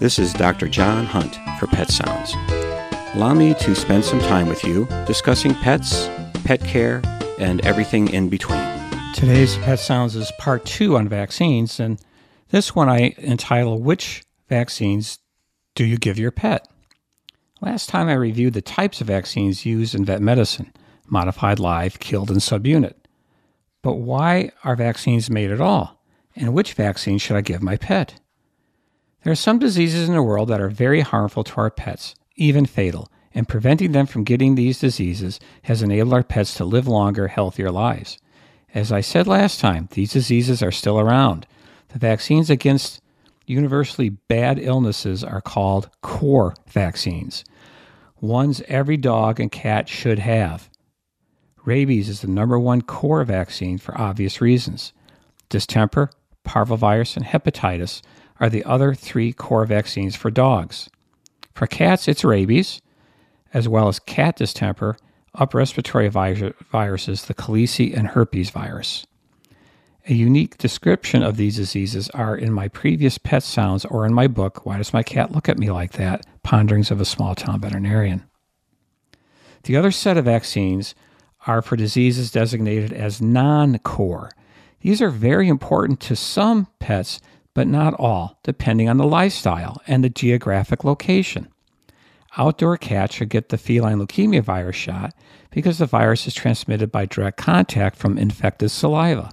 This is Dr. John Hunt for Pet Sounds. Allow me to spend some time with you discussing pets, pet care, and everything in between. Today's Pet Sounds is part two on vaccines, and this one I entitle Which Vaccines Do You Give Your Pet? Last time I reviewed the types of vaccines used in vet medicine modified live, killed, and subunit. But why are vaccines made at all? And which vaccine should I give my pet? There are some diseases in the world that are very harmful to our pets, even fatal, and preventing them from getting these diseases has enabled our pets to live longer, healthier lives. As I said last time, these diseases are still around. The vaccines against universally bad illnesses are called core vaccines, ones every dog and cat should have. Rabies is the number one core vaccine for obvious reasons. Distemper, parvovirus, and hepatitis are the other three core vaccines for dogs. For cats, it's rabies, as well as cat distemper, upper respiratory viruses, the calici and herpes virus. A unique description of these diseases are in my previous pet sounds or in my book, Why Does My Cat Look at Me Like That? Ponderings of a Small Town Veterinarian. The other set of vaccines are for diseases designated as non core. These are very important to some pets, but not all, depending on the lifestyle and the geographic location. Outdoor cats should get the feline leukemia virus shot because the virus is transmitted by direct contact from infected saliva.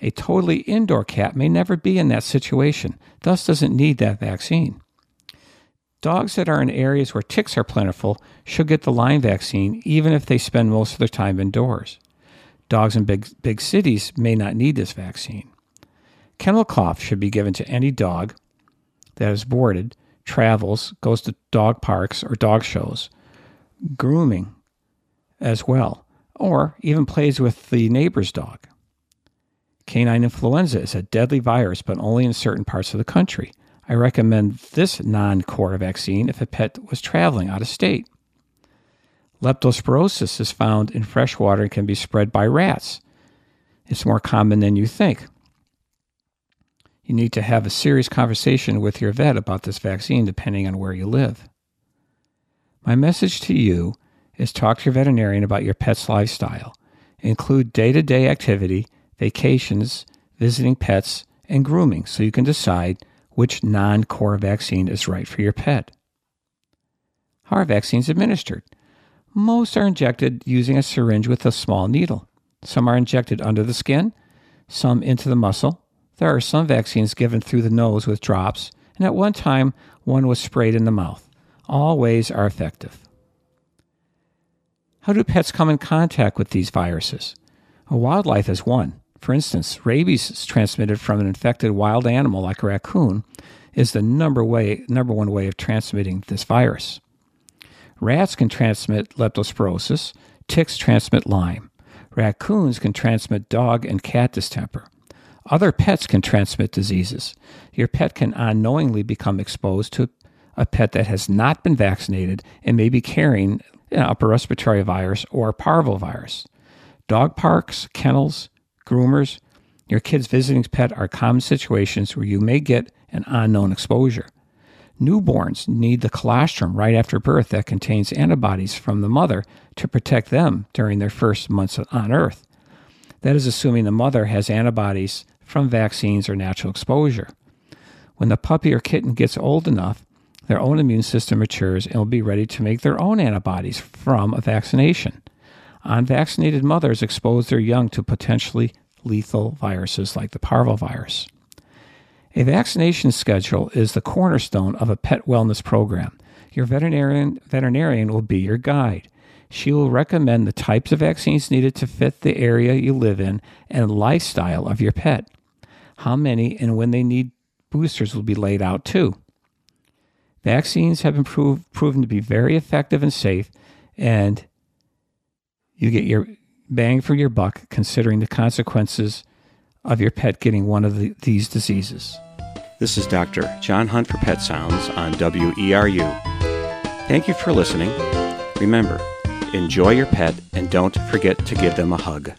A totally indoor cat may never be in that situation, thus doesn't need that vaccine. Dogs that are in areas where ticks are plentiful should get the Lyme vaccine even if they spend most of their time indoors. Dogs in big, big cities may not need this vaccine. Kennel cough should be given to any dog that is boarded, travels, goes to dog parks or dog shows, grooming as well, or even plays with the neighbor's dog. Canine influenza is a deadly virus, but only in certain parts of the country. I recommend this non core vaccine if a pet was traveling out of state. Leptospirosis is found in fresh water and can be spread by rats. It's more common than you think. You need to have a serious conversation with your vet about this vaccine depending on where you live. My message to you is talk to your veterinarian about your pet's lifestyle. Include day to day activity, vacations, visiting pets, and grooming so you can decide which non core vaccine is right for your pet. How are vaccines administered? Most are injected using a syringe with a small needle. Some are injected under the skin, some into the muscle, there are some vaccines given through the nose with drops, and at one time, one was sprayed in the mouth. All ways are effective. How do pets come in contact with these viruses? A wildlife is one. For instance, rabies is transmitted from an infected wild animal like a raccoon is the number way number one way of transmitting this virus. Rats can transmit leptospirosis, ticks transmit Lyme. Raccoons can transmit dog and cat distemper. Other pets can transmit diseases. Your pet can unknowingly become exposed to a pet that has not been vaccinated and may be carrying an upper respiratory virus or parvovirus. Dog parks, kennels, groomers, your kid's visiting pet are common situations where you may get an unknown exposure. Newborns need the colostrum right after birth that contains antibodies from the mother to protect them during their first months on Earth. That is assuming the mother has antibodies from vaccines or natural exposure. When the puppy or kitten gets old enough, their own immune system matures and will be ready to make their own antibodies from a vaccination. Unvaccinated mothers expose their young to potentially lethal viruses like the parvovirus. A vaccination schedule is the cornerstone of a pet wellness program. Your veterinarian, veterinarian will be your guide. She will recommend the types of vaccines needed to fit the area you live in and lifestyle of your pet how many and when they need boosters will be laid out too. Vaccines have been prove, proven to be very effective and safe, and you get your bang for your buck considering the consequences of your pet getting one of the, these diseases. This is Dr. John Hunt for Pet Sounds on WERU. Thank you for listening. Remember, enjoy your pet and don't forget to give them a hug.